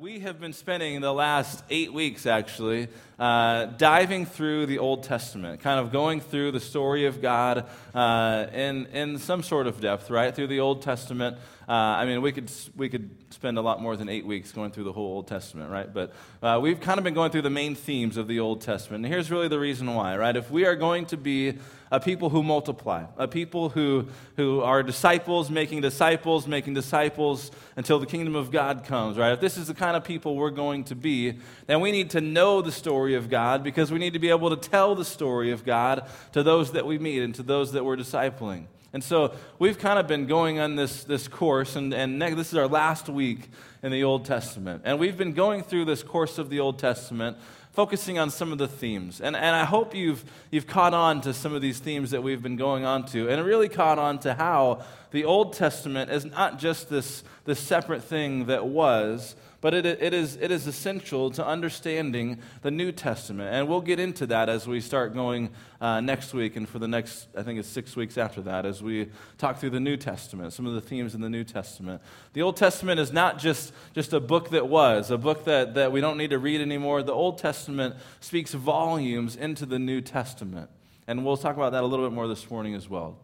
we have been spending the last eight weeks, actually, uh, diving through the Old Testament, kind of going through the story of God uh, in, in some sort of depth, right? Through the Old Testament. Uh, I mean, we could, we could spend a lot more than eight weeks going through the whole Old Testament, right? But uh, we've kind of been going through the main themes of the Old Testament. And here's really the reason why, right? If we are going to be a people who multiply, a people who, who are disciples, making disciples, making disciples until the kingdom of God comes, right? If this is the kind of people we're going to be, then we need to know the story of God because we need to be able to tell the story of God to those that we meet and to those that we're discipling. And so we've kind of been going on this, this course, and, and next, this is our last week in the Old Testament. And we've been going through this course of the Old Testament, focusing on some of the themes. And, and I hope you've, you've caught on to some of these themes that we've been going on to, and really caught on to how the Old Testament is not just this, this separate thing that was, but it, it, is, it is essential to understanding the New Testament. And we'll get into that as we start going uh, next week and for the next, I think it's six weeks after that, as we talk through the New Testament, some of the themes in the New Testament. The Old Testament is not just, just a book that was, a book that, that we don't need to read anymore. The Old Testament speaks volumes into the New Testament. And we'll talk about that a little bit more this morning as well.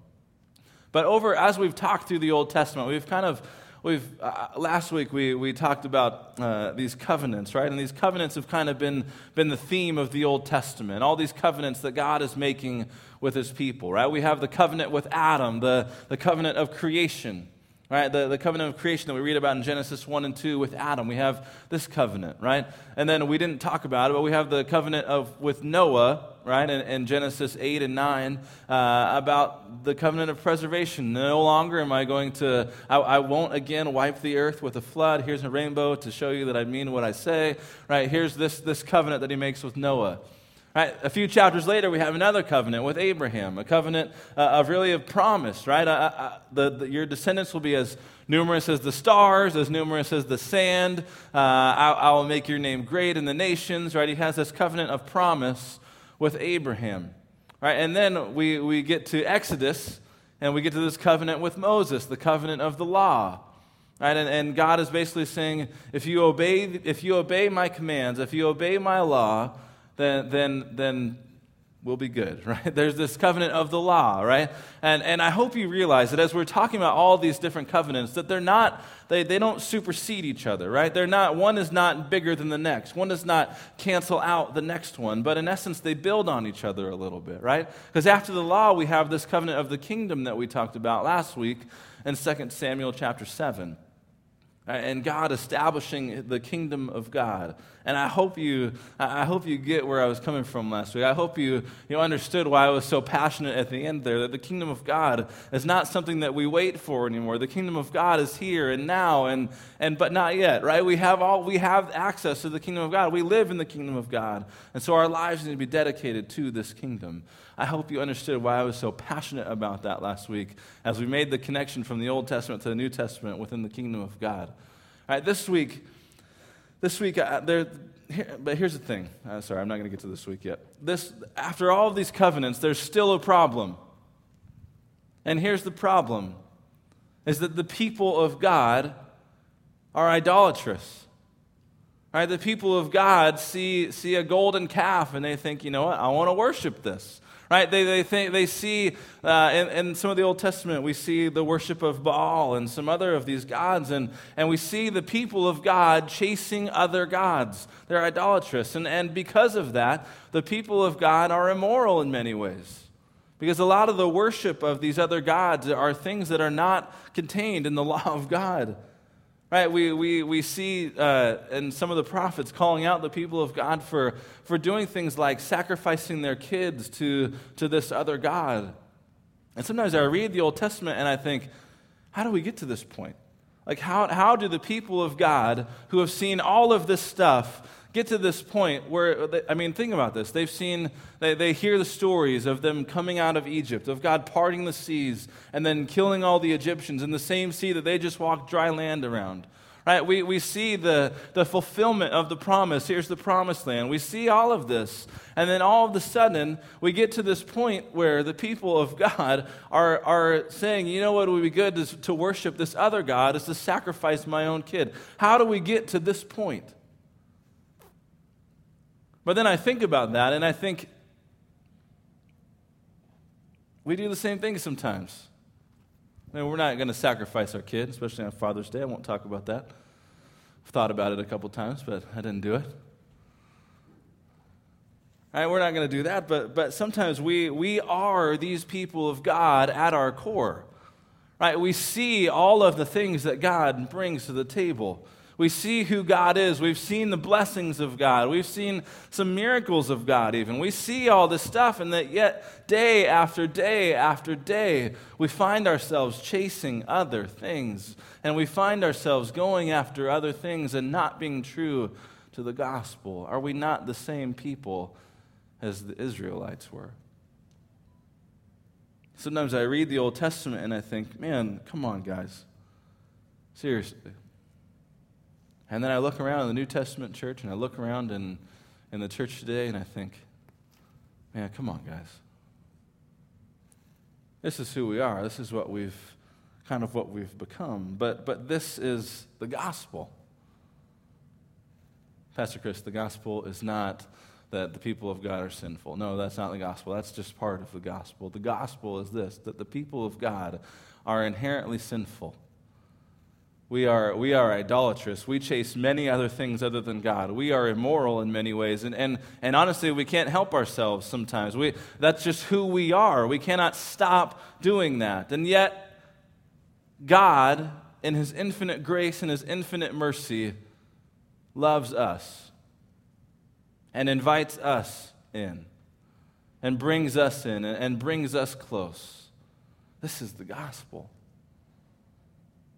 But over, as we've talked through the Old Testament, we've kind of we've uh, last week we, we talked about uh, these covenants right? And these covenants have kind of been, been the theme of the old testament. All these covenants that god is making with his people right? We have the covenant with adam the, the covenant of creation right? The, the covenant of creation that we read about in genesis 1 and 2 with adam. We have this covenant right? And then we didn't talk about it but we have the covenant of with noah right, in, in Genesis 8 and 9, uh, about the covenant of preservation. No longer am I going to, I, I, won't again wipe the earth with a flood. Here's a rainbow to show you that I mean what I say, right? Here's this, this covenant that he makes with Noah. Right, a few chapters later, we have another covenant with Abraham, a covenant uh, of really of promise, right? Uh, uh, the, the, your descendants will be as numerous as the stars, as numerous as the sand. Uh, I, I, will make your name great in the nations, right? He has this covenant of promise with Abraham. Right? And then we, we get to Exodus and we get to this covenant with Moses, the covenant of the law. Right? And, and God is basically saying, if you obey, if you obey my commands, if you obey my law, then, then, then will be good, right? There's this covenant of the law, right? And, and I hope you realize that as we're talking about all these different covenants, that they're not, they, they don't supersede each other, right? They're not, one is not bigger than the next. One does not cancel out the next one, but in essence, they build on each other a little bit, right? Because after the law, we have this covenant of the kingdom that we talked about last week in 2 Samuel chapter 7 and God establishing the kingdom of God. And I hope you, I hope you get where I was coming from last week. I hope you, you understood why I was so passionate at the end there that the kingdom of God is not something that we wait for anymore. The kingdom of God is here and now, and, and but not yet, right? We have all we have access to the kingdom of God. We live in the kingdom of God, and so our lives need to be dedicated to this kingdom. I hope you understood why I was so passionate about that last week as we made the connection from the Old Testament to the New Testament within the kingdom of God. All right, this week this week, uh, there, here, but here's the thing. Uh, sorry, I'm not going to get to this week yet. This, after all of these covenants, there's still a problem. And here's the problem is that the people of God are idolatrous. Right? The people of God see, see a golden calf and they think, you know what, I want to worship this right? They, they, think, they see uh, in, in some of the Old Testament, we see the worship of Baal and some other of these gods, and, and we see the people of God chasing other gods. They're idolatrous. And, and because of that, the people of God are immoral in many ways. Because a lot of the worship of these other gods are things that are not contained in the law of God. Right? We, we, we see uh, in some of the prophets calling out the people of God for, for doing things like sacrificing their kids to, to this other God. And sometimes I read the Old Testament and I think, how do we get to this point? Like, how, how do the people of God who have seen all of this stuff get to this point where, I mean, think about this. They've seen, they, they hear the stories of them coming out of Egypt, of God parting the seas and then killing all the Egyptians in the same sea that they just walked dry land around. Right? We, we see the, the fulfillment of the promise. Here's the promised land. We see all of this. And then all of a sudden, we get to this point where the people of God are, are saying, you know what would be good to, to worship this other God is to sacrifice my own kid. How do we get to this point? But then I think about that and I think we do the same thing sometimes. I mean, we're not going to sacrifice our kid, especially on Father's Day. I won't talk about that. I've thought about it a couple times, but I didn't do it. Right, we're not going to do that, but, but sometimes we, we are these people of God at our core. Right? We see all of the things that God brings to the table. We see who God is. We've seen the blessings of God. We've seen some miracles of God, even. We see all this stuff, and that yet, day after day after day, we find ourselves chasing other things. And we find ourselves going after other things and not being true to the gospel. Are we not the same people as the Israelites were? Sometimes I read the Old Testament and I think, man, come on, guys. Seriously. And then I look around in the New Testament church and I look around in, in the church today and I think, man, come on, guys. This is who we are. This is what we've kind of what we've become. But, but this is the gospel. Pastor Chris, the gospel is not that the people of God are sinful. No, that's not the gospel. That's just part of the gospel. The gospel is this that the people of God are inherently sinful. We are, we are idolatrous. We chase many other things other than God. We are immoral in many ways. And, and, and honestly, we can't help ourselves sometimes. We, that's just who we are. We cannot stop doing that. And yet, God, in His infinite grace and His infinite mercy, loves us and invites us in and brings us in and brings us close. This is the gospel.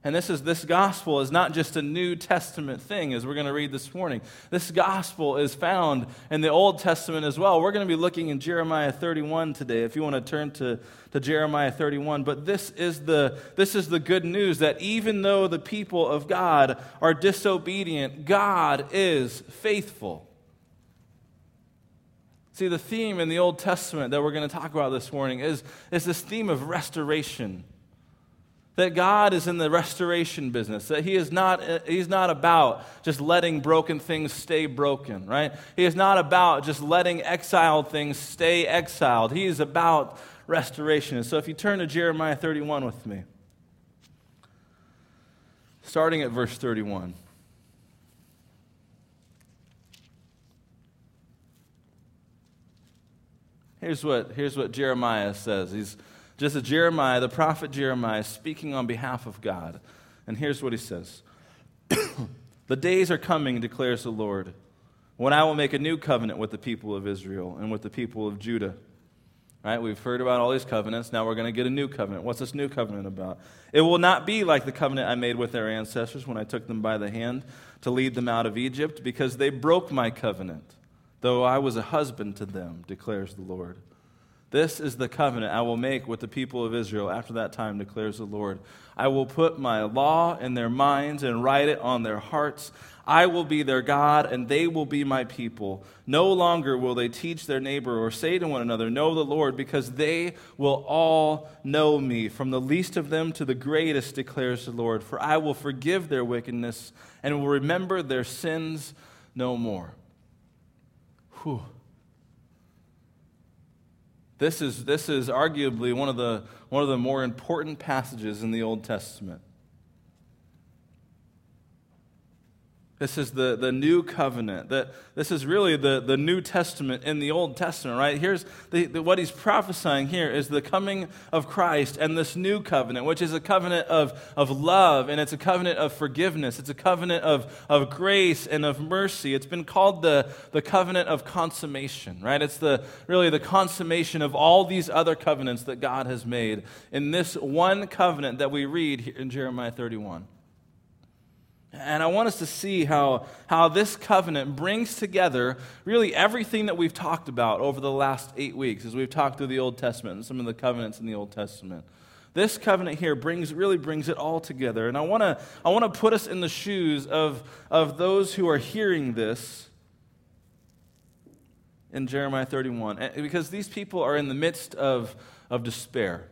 And this is this gospel is not just a New Testament thing, as we're going to read this morning. This gospel is found in the Old Testament as well. We're going to be looking in Jeremiah 31 today, if you want to turn to, to Jeremiah 31. But this is, the, this is the good news that even though the people of God are disobedient, God is faithful. See, the theme in the Old Testament that we're going to talk about this morning is, is this theme of restoration that God is in the restoration business, that he is not, he's not about just letting broken things stay broken, right? He is not about just letting exiled things stay exiled. He is about restoration. And so if you turn to Jeremiah 31 with me, starting at verse 31. Here's what, here's what Jeremiah says. He's just as Jeremiah, the prophet Jeremiah, speaking on behalf of God. And here's what he says The days are coming, declares the Lord, when I will make a new covenant with the people of Israel and with the people of Judah. Right? We've heard about all these covenants. Now we're going to get a new covenant. What's this new covenant about? It will not be like the covenant I made with their ancestors when I took them by the hand to lead them out of Egypt, because they broke my covenant, though I was a husband to them, declares the Lord. This is the covenant I will make with the people of Israel after that time, declares the Lord. I will put my law in their minds and write it on their hearts. I will be their God, and they will be my people. No longer will they teach their neighbor or say to one another, Know the Lord, because they will all know me, from the least of them to the greatest, declares the Lord. For I will forgive their wickedness and will remember their sins no more. Whew. This is, this is arguably one of, the, one of the more important passages in the Old Testament. This is the, the new covenant. That this is really the, the New Testament in the Old Testament, right? Here's the, the, what he's prophesying here is the coming of Christ and this new covenant, which is a covenant of, of love and it's a covenant of forgiveness. It's a covenant of, of grace and of mercy. It's been called the, the covenant of consummation, right? It's the, really the consummation of all these other covenants that God has made in this one covenant that we read in Jeremiah 31. And I want us to see how, how this covenant brings together really everything that we've talked about over the last eight weeks as we've talked through the Old Testament and some of the covenants in the Old Testament. this covenant here brings, really brings it all together. And I want to I wanna put us in the shoes of, of those who are hearing this in Jeremiah 31, eh, because these people are in the midst of, of despair.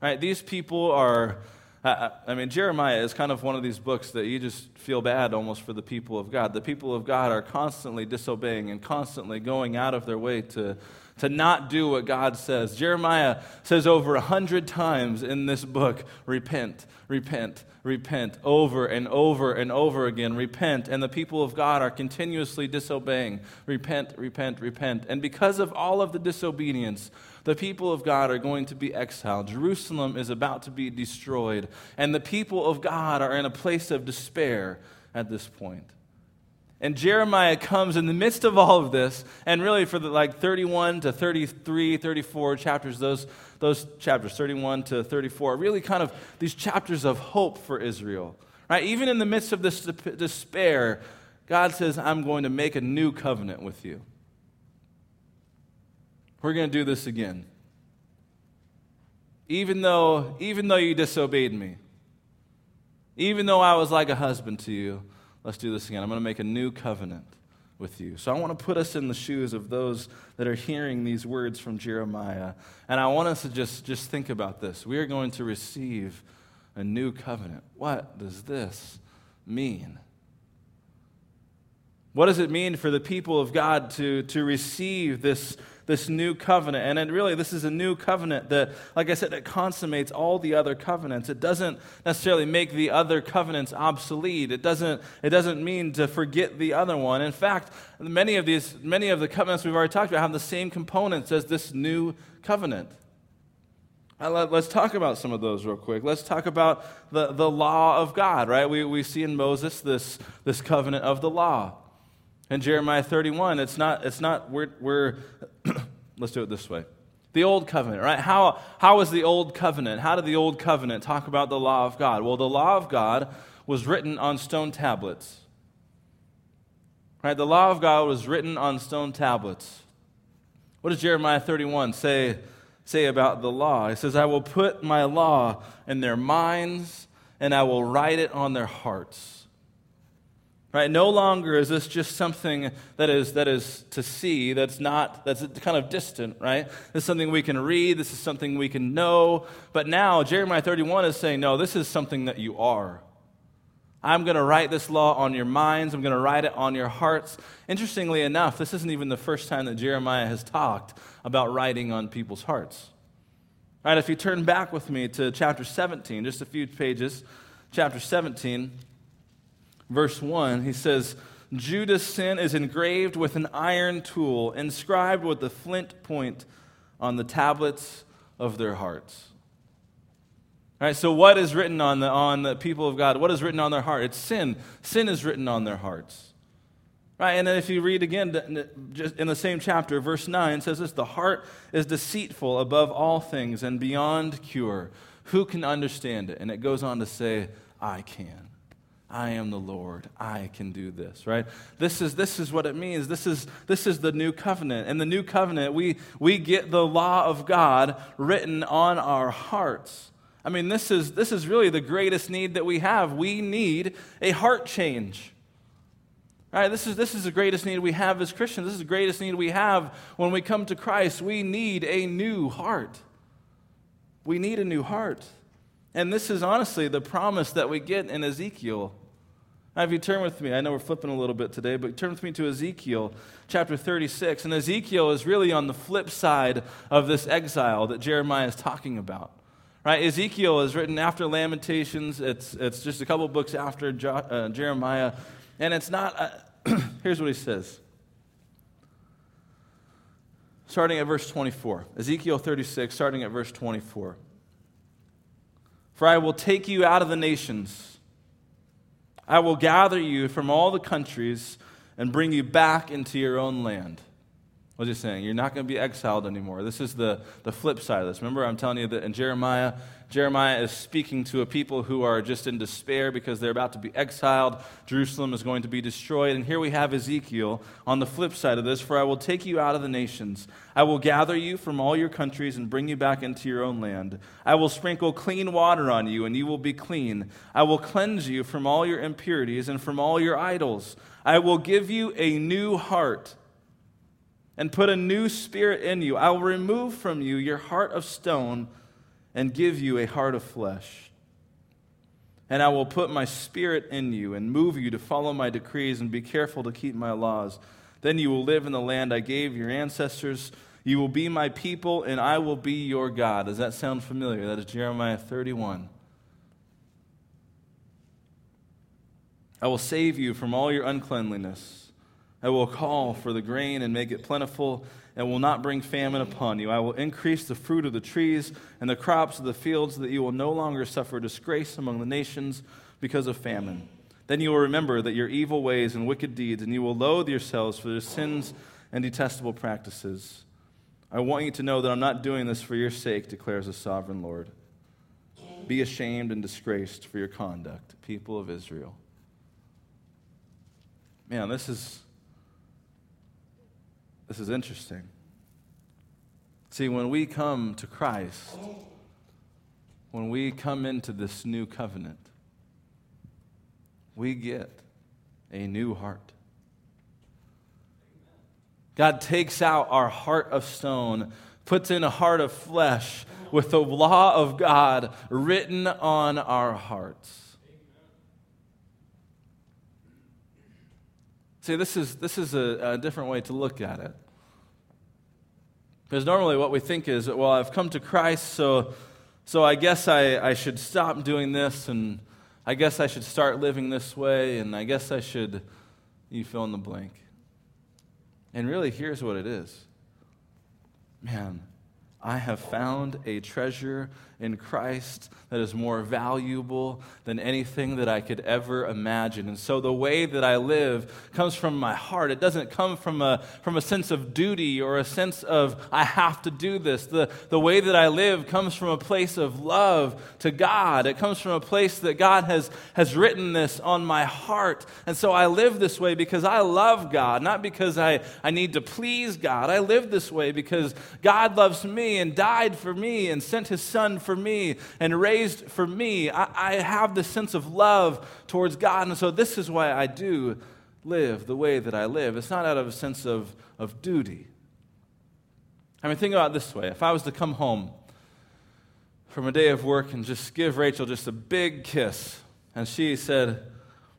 Right? These people are I mean, Jeremiah is kind of one of these books that you just feel bad almost for the people of God. The people of God are constantly disobeying and constantly going out of their way to, to not do what God says. Jeremiah says over a hundred times in this book, repent, repent, repent, over and over and over again, repent. And the people of God are continuously disobeying. Repent, repent, repent. And because of all of the disobedience, the people of God are going to be exiled. Jerusalem is about to be destroyed. And the people of God are in a place of despair at this point. And Jeremiah comes in the midst of all of this, and really for the like 31 to 33, 34 chapters, those, those chapters, 31 to 34, are really kind of these chapters of hope for Israel. Right? Even in the midst of this despair, God says, I'm going to make a new covenant with you. We're going to do this again. Even though, even though you disobeyed me, even though I was like a husband to you, let's do this again. I'm going to make a new covenant with you. So I want to put us in the shoes of those that are hearing these words from Jeremiah. And I want us to just, just think about this. We are going to receive a new covenant. What does this mean? What does it mean for the people of God to, to receive this this new covenant. And it really, this is a new covenant that, like I said, it consummates all the other covenants. It doesn't necessarily make the other covenants obsolete. It doesn't, it doesn't mean to forget the other one. In fact, many of these, many of the covenants we've already talked about have the same components as this new covenant. Uh, let, us talk about some of those real quick. Let's talk about the, the law of God, right? We, we see in Moses this, this covenant of the law. In Jeremiah 31, it's not, it's not we're, we're let's do it this way. The old covenant, right? How, how was the old covenant? How did the old covenant talk about the law of God? Well, the law of God was written on stone tablets. Right? The law of God was written on stone tablets. What does Jeremiah 31 say, say about the law? He says, I will put my law in their minds and I will write it on their hearts. Right? No longer is this just something that is, that is to see, that's not, that's kind of distant, right? This is something we can read, this is something we can know. But now, Jeremiah 31 is saying, no, this is something that you are. I'm going to write this law on your minds. I'm going to write it on your hearts. Interestingly enough, this isn't even the first time that Jeremiah has talked about writing on people's hearts. All right, if you turn back with me to chapter 17, just a few pages, chapter 17 verse 1, he says, Judah's sin is engraved with an iron tool, inscribed with the flint point on the tablets of their hearts. All right, so what is written on the, on the people of God? What is written on their heart? It's sin. Sin is written on their hearts. Right, and then if you read again just in the same chapter, verse 9 says this The heart is deceitful above all things and beyond cure. Who can understand it? And it goes on to say, I can. I am the Lord. I can do this, right? This is, this is what it means. This is, this is the new covenant. In the new covenant, we, we get the law of God written on our hearts. I mean, this is, this is really the greatest need that we have. We need a heart change. All right, this is, this is the greatest need we have as Christians. This is the greatest need we have when we come to Christ. We need a new heart. We need a new heart. And this is honestly the promise that we get in Ezekiel. Now, if you turn with me, I know we're flipping a little bit today, but turn with me to Ezekiel chapter 36. And Ezekiel is really on the flip side of this exile that Jeremiah is talking about. Right? Ezekiel is written after Lamentations. It's, it's just a couple books after jo- uh, Jeremiah. And it's not, uh, here's what he says. Starting at verse 24. Ezekiel 36, starting at verse 24. For I will take you out of the nations. I will gather you from all the countries and bring you back into your own land. What's he saying? You're not going to be exiled anymore. This is the, the flip side of this. Remember, I'm telling you that in Jeremiah, Jeremiah is speaking to a people who are just in despair because they're about to be exiled. Jerusalem is going to be destroyed. And here we have Ezekiel on the flip side of this For I will take you out of the nations. I will gather you from all your countries and bring you back into your own land. I will sprinkle clean water on you, and you will be clean. I will cleanse you from all your impurities and from all your idols. I will give you a new heart and put a new spirit in you. I will remove from you your heart of stone and give you a heart of flesh. And I will put my spirit in you and move you to follow my decrees and be careful to keep my laws. Then you will live in the land I gave your ancestors. You will be my people, and I will be your God. Does that sound familiar? That is Jeremiah 31. I will save you from all your uncleanliness. I will call for the grain and make it plentiful, and will not bring famine upon you. I will increase the fruit of the trees and the crops of the fields, so that you will no longer suffer disgrace among the nations because of famine. Then you will remember that your evil ways and wicked deeds, and you will loathe yourselves for your sins and detestable practices. I want you to know that I'm not doing this for your sake, declares the sovereign Lord. Be ashamed and disgraced for your conduct, people of Israel. Man, this is this is interesting. See, when we come to Christ, when we come into this new covenant, we get a new heart. God takes out our heart of stone, puts in a heart of flesh with the law of God written on our hearts. See, this is, this is a, a different way to look at it. Because normally what we think is, well, I've come to Christ, so, so I guess I, I should stop doing this, and I guess I should start living this way, and I guess I should, you fill in the blank. And really, here's what it is man, I have found a treasure in Christ that is more valuable than anything that I could ever imagine. And so the way that I live comes from my heart. It doesn't come from a, from a sense of duty or a sense of, I have to do this. The, the way that I live comes from a place of love to God. It comes from a place that God has, has written this on my heart. And so I live this way because I love God, not because I, I need to please God. I live this way because God loves me and died for me and sent his son for me and raised for me. I, I have this sense of love towards God. And so this is why I do live the way that I live. It's not out of a sense of, of duty. I mean, think about this way. If I was to come home from a day of work and just give Rachel just a big kiss, and she said,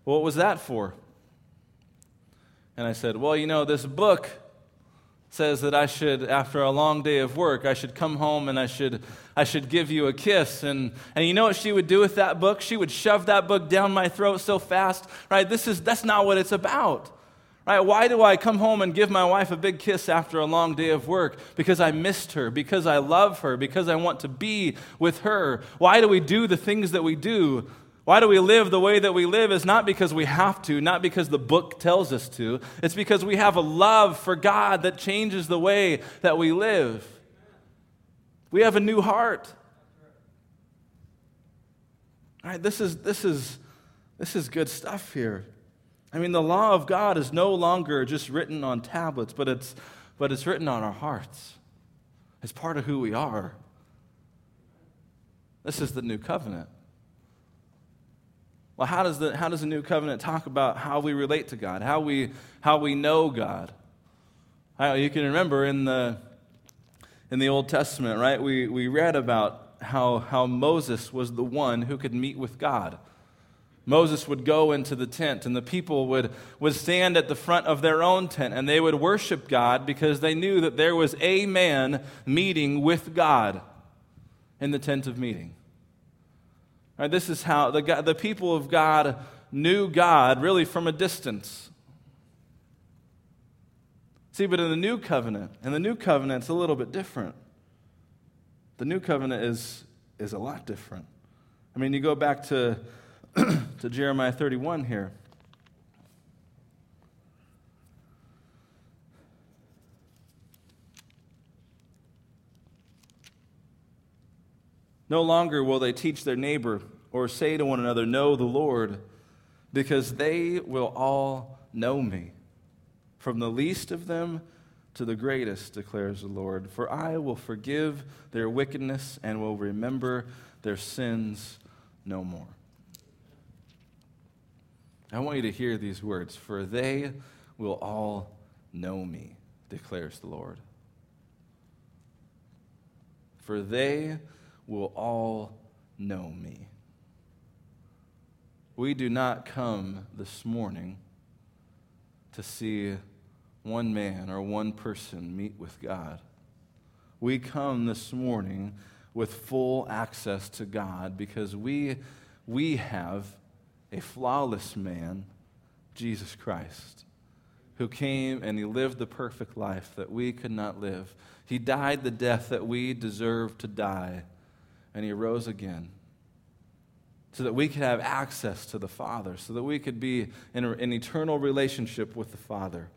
well, What was that for? And I said, Well, you know, this book says that I should, after a long day of work, I should come home and I should, I should give you a kiss. And, and you know what she would do with that book? She would shove that book down my throat so fast, right? This is, that's not what it's about. Right? Why do I come home and give my wife a big kiss after a long day of work? Because I missed her, because I love her, because I want to be with her. Why do we do the things that we do? Why do we live the way that we live is not because we have to, not because the book tells us to. It's because we have a love for God that changes the way that we live. We have a new heart. All right, this is, this is, this is good stuff here. I mean, the law of God is no longer just written on tablets, but it's, but it's written on our hearts. It's part of who we are. This is the new covenant. Well, how does the, how does the new covenant talk about how we relate to God, how we, how we know God? You can remember in the, in the Old Testament, right? We, we read about how, how Moses was the one who could meet with God. Moses would go into the tent, and the people would, would stand at the front of their own tent, and they would worship God because they knew that there was a man meeting with God in the tent of meeting. Right, this is how the, the people of God knew God really from a distance. See, but in the new covenant, and the new covenant, it's a little bit different. The new covenant is, is a lot different. I mean, you go back to, to Jeremiah 31 here. No longer will they teach their neighbor or say to one another, Know the Lord, because they will all know me, from the least of them to the greatest, declares the Lord. For I will forgive their wickedness and will remember their sins no more. I want you to hear these words, for they will all know me, declares the Lord. For they will all know me. We do not come this morning to see one man or one person meet with God. We come this morning with full access to God because we, we have a flawless man, Jesus Christ, who came and he lived the perfect life that we could not live. He died the death that we deserve to die, and he rose again so that we could have access to the Father, so that we could be in an eternal relationship with the Father.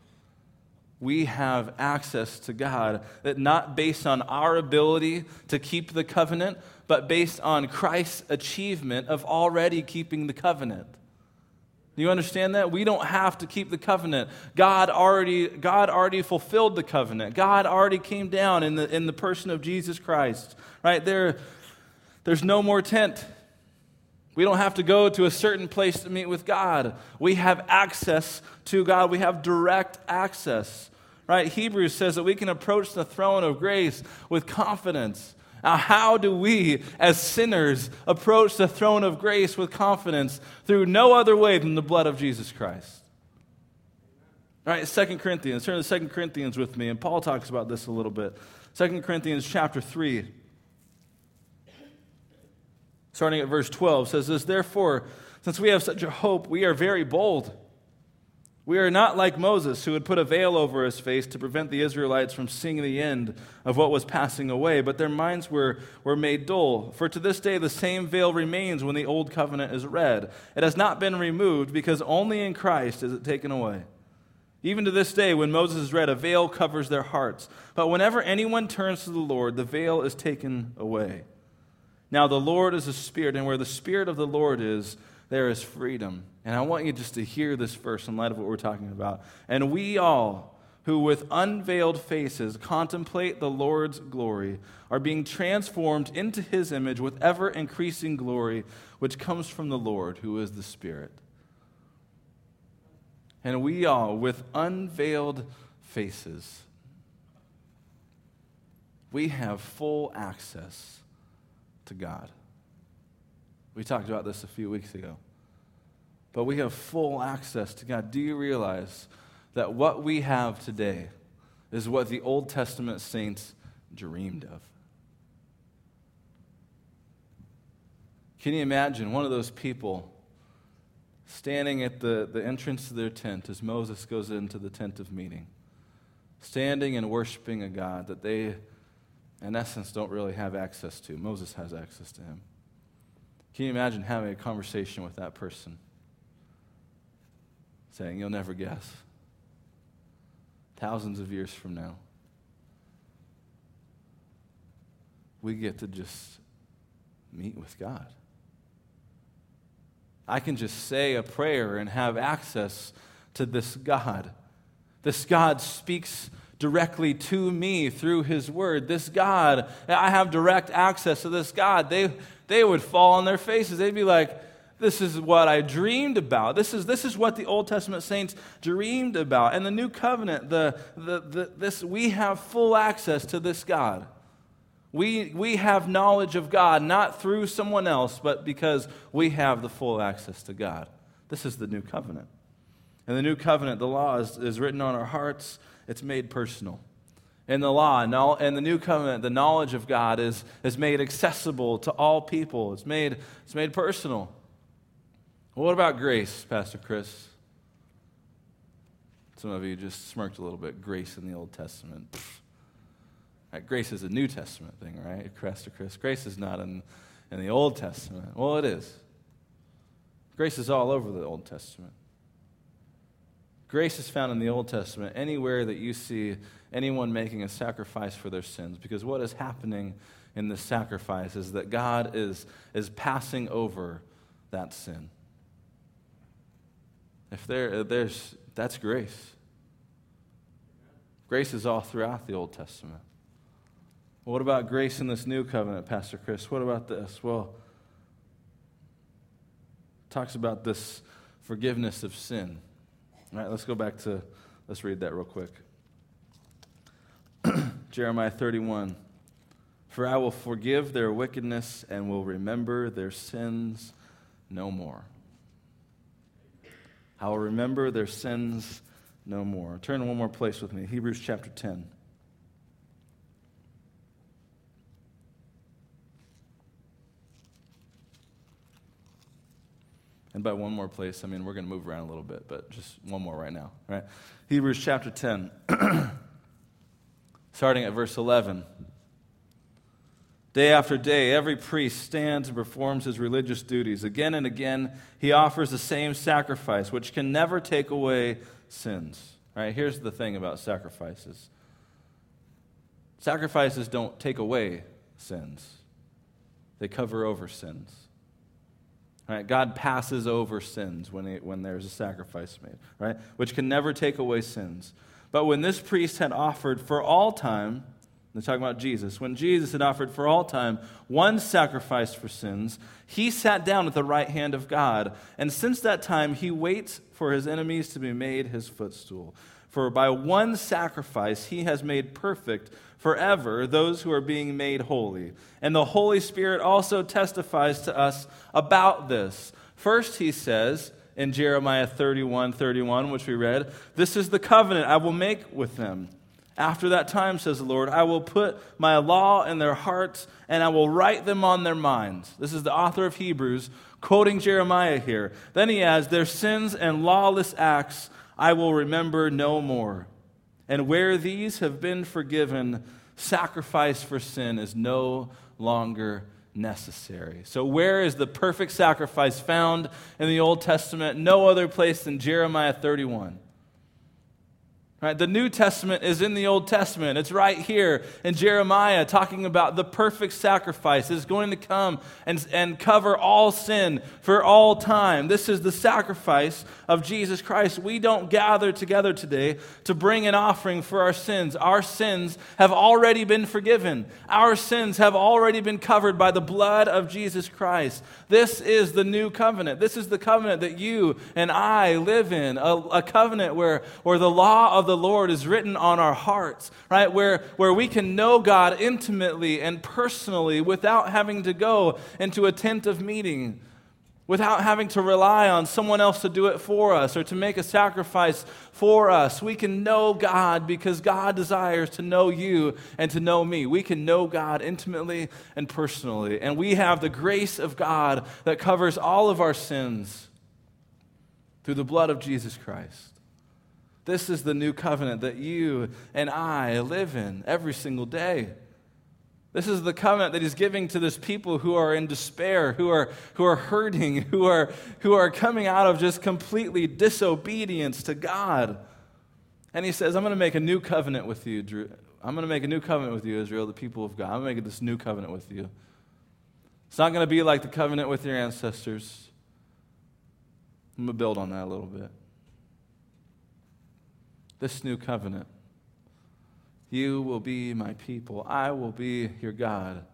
We have access to God that not based on our ability to keep the covenant, but based on Christ's achievement of already keeping the covenant. Do you understand that? We don't have to keep the covenant. God already, God already fulfilled the covenant. God already came down in the, in the person of Jesus Christ. Right? There, there's no more tent. We don't have to go to a certain place to meet with God. We have access to God. We have direct access. Right? Hebrews says that we can approach the throne of grace with confidence. Now, how do we, as sinners, approach the throne of grace with confidence through no other way than the blood of Jesus Christ? All right, 2 Corinthians. Turn to 2 Corinthians with me, and Paul talks about this a little bit. 2 Corinthians chapter 3 starting at verse 12, says this Therefore, since we have such a hope, we are very bold. We are not like Moses, who had put a veil over his face to prevent the Israelites from seeing the end of what was passing away, but their minds were, were made dull. For to this day the same veil remains when the old covenant is read. It has not been removed, because only in Christ is it taken away. Even to this day, when Moses is read, a veil covers their hearts. But whenever anyone turns to the Lord, the veil is taken away. Now, the Lord is a spirit, and where the spirit of the Lord is, there is freedom. And I want you just to hear this verse in light of what we're talking about. And we all, who with unveiled faces contemplate the Lord's glory, are being transformed into his image with ever increasing glory, which comes from the Lord, who is the Spirit. And we all, with unveiled faces, we have full access to God. We talked about this a few weeks ago. But we have full access to God. Do you realize that what we have today is what the Old Testament saints dreamed of? Can you imagine one of those people standing at the, the entrance to their tent as Moses goes into the tent of meeting, standing and worshiping a God that they in essence, don't really have access to. Moses has access to him. Can you imagine having a conversation with that person? Saying, You'll never guess. Thousands of years from now, we get to just meet with God. I can just say a prayer and have access to this God. This God speaks directly to me through his word. This God, I have direct access to this God. They, they would fall on their faces. They'd be like, this is what I dreamed about. This is, this is what the Old Testament saints dreamed about. And the new covenant, the, the, the, this, we have full access to this God. We, we have knowledge of God not through someone else, but because we have the full access to God. This is the new covenant. And the new covenant, the law is, is written on our hearts it's made personal. In the law and the new covenant, the knowledge of God is, is made accessible to all people. It's made, it's made personal. Well, what about grace, Pastor Chris? Some of you just smirked a little bit. Grace in the Old Testament. Grace is a New Testament thing, right, Pastor Chris? Grace is not in, in the Old Testament. Well, it is. Grace is all over the Old Testament. Grace is found in the Old Testament anywhere that you see anyone making a sacrifice for their sins, because what is happening in this sacrifice is that God is, is passing over that sin. If there, there's, that's grace. Grace is all throughout the Old Testament. what about grace in this new covenant, Pastor Chris? What about this? Well, talks about this forgiveness of sin. All right, let's go back to, let's read that real quick. Jeremiah 31. For I will forgive their wickedness and will remember their sins no more. I will remember their sins no more. Turn one more place with me Hebrews chapter 10. And by one more place, I mean we're going to move around a little bit, but just one more right now. Right? Hebrews chapter 10, starting at verse 11. Day after day, every priest stands and performs his religious duties. Again and again, he offers the same sacrifice, which can never take away sins. All right, here's the thing about sacrifices sacrifices don't take away sins, they cover over sins. Right? God passes over sins when, he, when there's a sacrifice made, right? Which can never take away sins. But when this priest had offered for all time, they're talking about Jesus. When Jesus had offered for all time one sacrifice for sins, he sat down at the right hand of God. And since that time, he waits for his enemies to be made his footstool. For by one sacrifice, he has made perfect forever those who are being made holy. And the Holy Spirit also testifies to us about this. First, he says in Jeremiah 31 31, which we read, This is the covenant I will make with them. After that time, says the Lord, I will put my law in their hearts and I will write them on their minds. This is the author of Hebrews quoting Jeremiah here. Then he adds, Their sins and lawless acts I will remember no more. And where these have been forgiven, sacrifice for sin is no longer necessary. So, where is the perfect sacrifice found in the Old Testament? No other place than Jeremiah 31. Right? The New Testament is in the Old Testament. It's right here in Jeremiah talking about the perfect sacrifice is going to come and, and cover all sin for all time. This is the sacrifice of Jesus Christ. We don't gather together today to bring an offering for our sins. Our sins have already been forgiven, our sins have already been covered by the blood of Jesus Christ. This is the new covenant. This is the covenant that you and I live in, a, a covenant where, where the law of the Lord is written on our hearts, right? Where, where we can know God intimately and personally without having to go into a tent of meeting, without having to rely on someone else to do it for us or to make a sacrifice for us. We can know God because God desires to know you and to know me. We can know God intimately and personally. And we have the grace of God that covers all of our sins through the blood of Jesus Christ. This is the new covenant that you and I live in every single day. This is the covenant that he's giving to this people who are in despair, who are, who are hurting, who are, who are coming out of just completely disobedience to God. And he says, I'm going to make a new covenant with you, Judah. I'm going to make a new covenant with you, Israel, the people of God. I'm going to make this new covenant with you. It's not going to be like the covenant with your ancestors. I'm going to build on that a little bit this new covenant. You will be my people. I will be your God.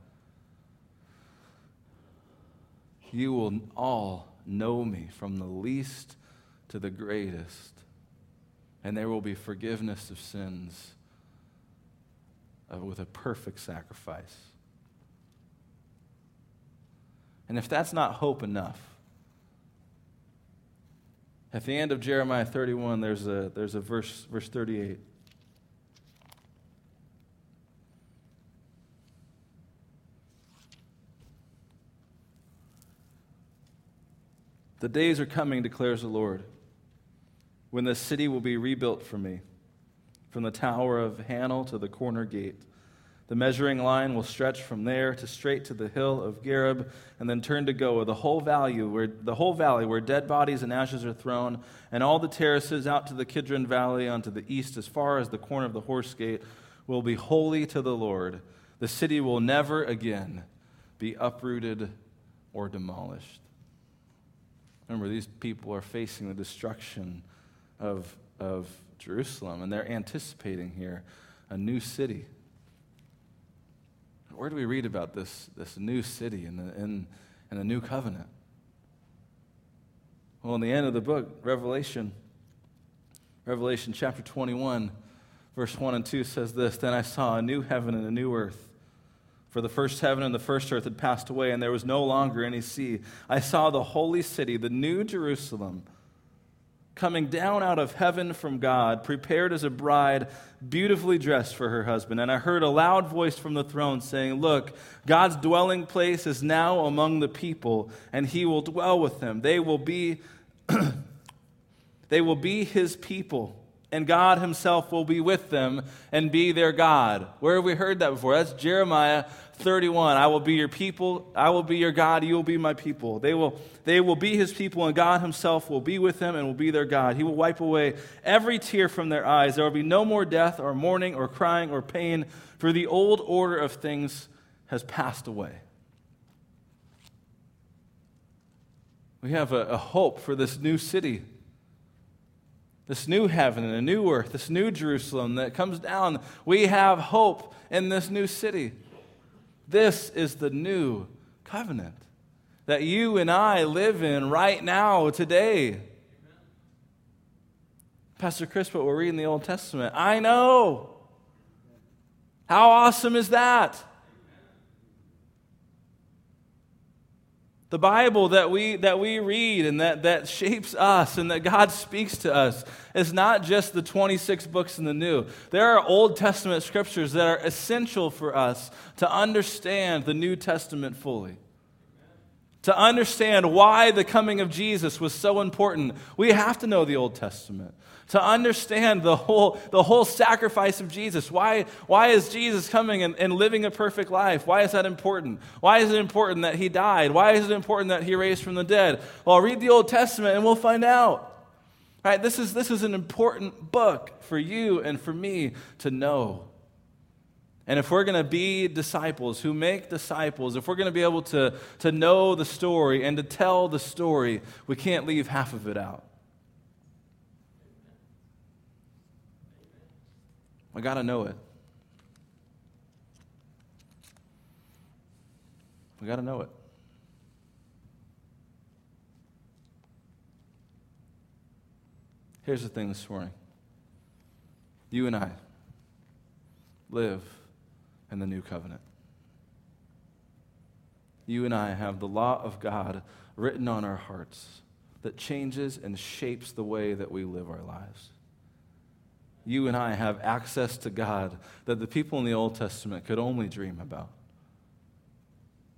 You will all know me from the least to the greatest. And there will be forgiveness of sins uh, with a perfect sacrifice. And if that's not hope enough, at the end of Jeremiah 31, there's a, there's a verse, verse 38. The days are coming, declares the Lord, when the city will be rebuilt for me, from the tower of Hanel to the corner gate. The measuring line will stretch from there to straight to the hill of Gareb, and then turn to Goah, the whole valley where the whole valley where dead bodies and ashes are thrown, and all the terraces out to the Kidron Valley onto the east, as far as the corner of the horse gate, will be holy to the Lord. The city will never again be uprooted or demolished. Remember, these people are facing the destruction of, of Jerusalem, and they're anticipating here a new city. Where do we read about this, this new city and the, the new covenant? Well, in the end of the book, Revelation, Revelation chapter 21, verse 1 and 2 says this Then I saw a new heaven and a new earth. For the first heaven and the first earth had passed away, and there was no longer any sea. I saw the holy city, the new Jerusalem coming down out of heaven from God, prepared as a bride, beautifully dressed for her husband. And I heard a loud voice from the throne saying, Look, God's dwelling place is now among the people, and he will dwell with them. They will be, they will be his people. And God Himself will be with them and be their God. Where have we heard that before? That's Jeremiah 31 I will be your people, I will be your God, you will be my people. They will, they will be his people, and God himself will be with them and will be their God. He will wipe away every tear from their eyes. There will be no more death, or mourning, or crying, or pain, for the old order of things has passed away. We have a, a hope for this new city this new heaven and a new earth, this new Jerusalem that comes down. We have hope in this new city. This is the new covenant that you and I live in right now, today. Pastor Chris, but we're reading the Old Testament. I know. How awesome is that? The Bible that we, that we read and that, that shapes us and that God speaks to us is not just the 26 books in the New. There are Old Testament scriptures that are essential for us to understand the New Testament fully. To understand why the coming of Jesus was so important, we have to know the Old Testament to understand the whole, the whole sacrifice of Jesus. Why, why is Jesus coming and, and living a perfect life? Why is that important? Why is it important that he died? Why is it important that he raised from the dead? Well, read the Old Testament and we'll find out. Right? This is, this is an important book for you and for me to know. And if we're going to be disciples who make disciples, if we're going to be able to, to know the story and to tell the story, we can't leave half of it out. I got to know it. We got to know it. Here's the thing this morning you and I live in the new covenant. You and I have the law of God written on our hearts that changes and shapes the way that we live our lives you and I have access to God that the people in the Old Testament could only dream about.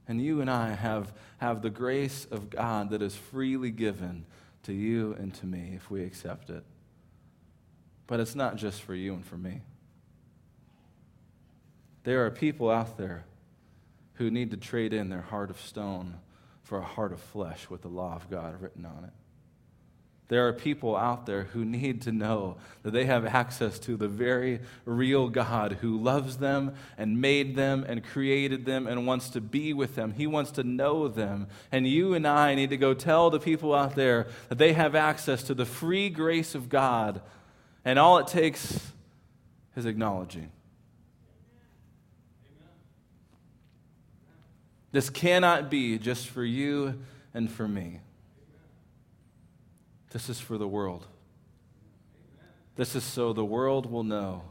And you and I have, have the grace of God that is freely given to you and to me if we accept it. But it's not just for you and for me. There are people out there who need to trade in their heart of stone for a heart of flesh with the law of God written on it. There are people out there who need to know that they have access to the very real God who loves them and made them and created them and wants to be with them. He wants to know them. And you and I need to go tell the people out there that they have access to the free grace of God. And all it takes is acknowledging. This cannot be just for you and for me. This is for the world. This is so the world will know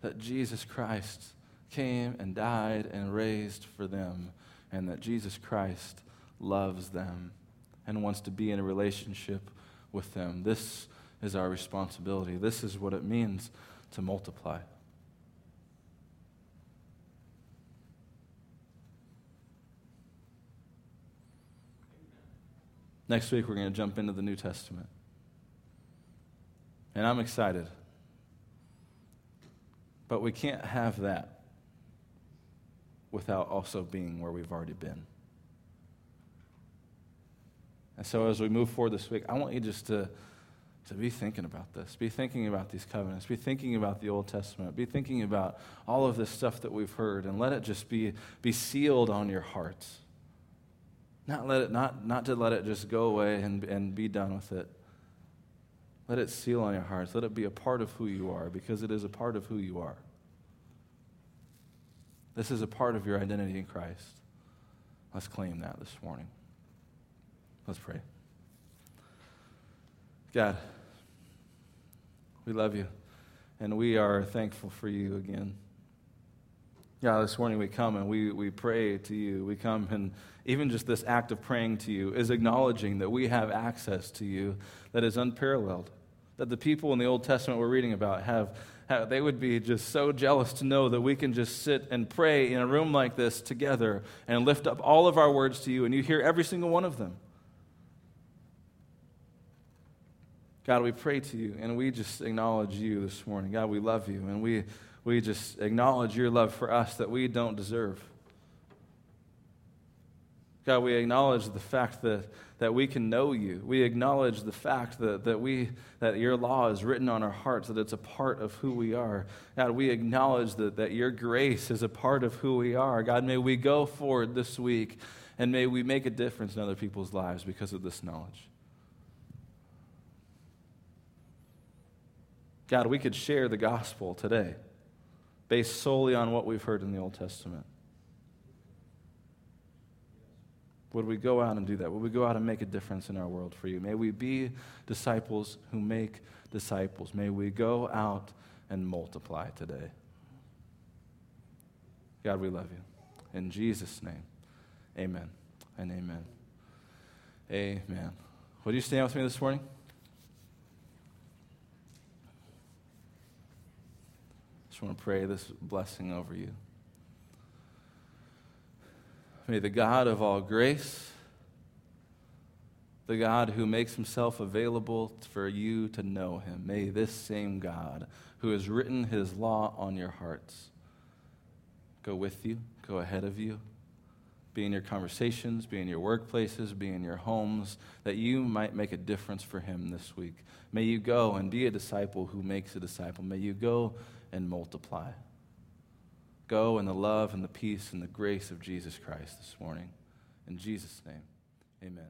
that Jesus Christ came and died and raised for them, and that Jesus Christ loves them and wants to be in a relationship with them. This is our responsibility. This is what it means to multiply. Next week, we're going to jump into the New Testament. And I'm excited. But we can't have that without also being where we've already been. And so as we move forward this week, I want you just to, to be thinking about this. Be thinking about these covenants. Be thinking about the Old Testament. Be thinking about all of this stuff that we've heard and let it just be, be sealed on your hearts. Not, let it, not, not to let it just go away and, and be done with it. Let it seal on your hearts. Let it be a part of who you are because it is a part of who you are. This is a part of your identity in Christ. Let's claim that this morning. Let's pray. God, we love you, and we are thankful for you again. God, this morning we come and we, we pray to you. We come and even just this act of praying to you is acknowledging that we have access to you that is unparalleled. That the people in the Old Testament we're reading about have, have, they would be just so jealous to know that we can just sit and pray in a room like this together and lift up all of our words to you, and you hear every single one of them. God, we pray to you and we just acknowledge you this morning. God, we love you and we, we just acknowledge your love for us that we don't deserve. God, we acknowledge the fact that, that we can know you. We acknowledge the fact that, that, we, that your law is written on our hearts, that it's a part of who we are. God, we acknowledge that, that your grace is a part of who we are. God, may we go forward this week and may we make a difference in other people's lives because of this knowledge. God, we could share the gospel today based solely on what we've heard in the Old Testament. Would we go out and do that? Would we go out and make a difference in our world for you? May we be disciples who make disciples. May we go out and multiply today. God, we love you. In Jesus' name, amen and amen. Amen. Would you stand with me this morning? Just want to pray this blessing over you. May the God of all grace, the God who makes himself available for you to know him, may this same God who has written his law on your hearts go with you, go ahead of you, be in your conversations, be in your workplaces, be in your homes, that you might make a difference for him this week. May you go and be a disciple who makes a disciple. May you go and multiply. Go in the love and the peace and the grace of Jesus Christ this morning. In Jesus' name, amen.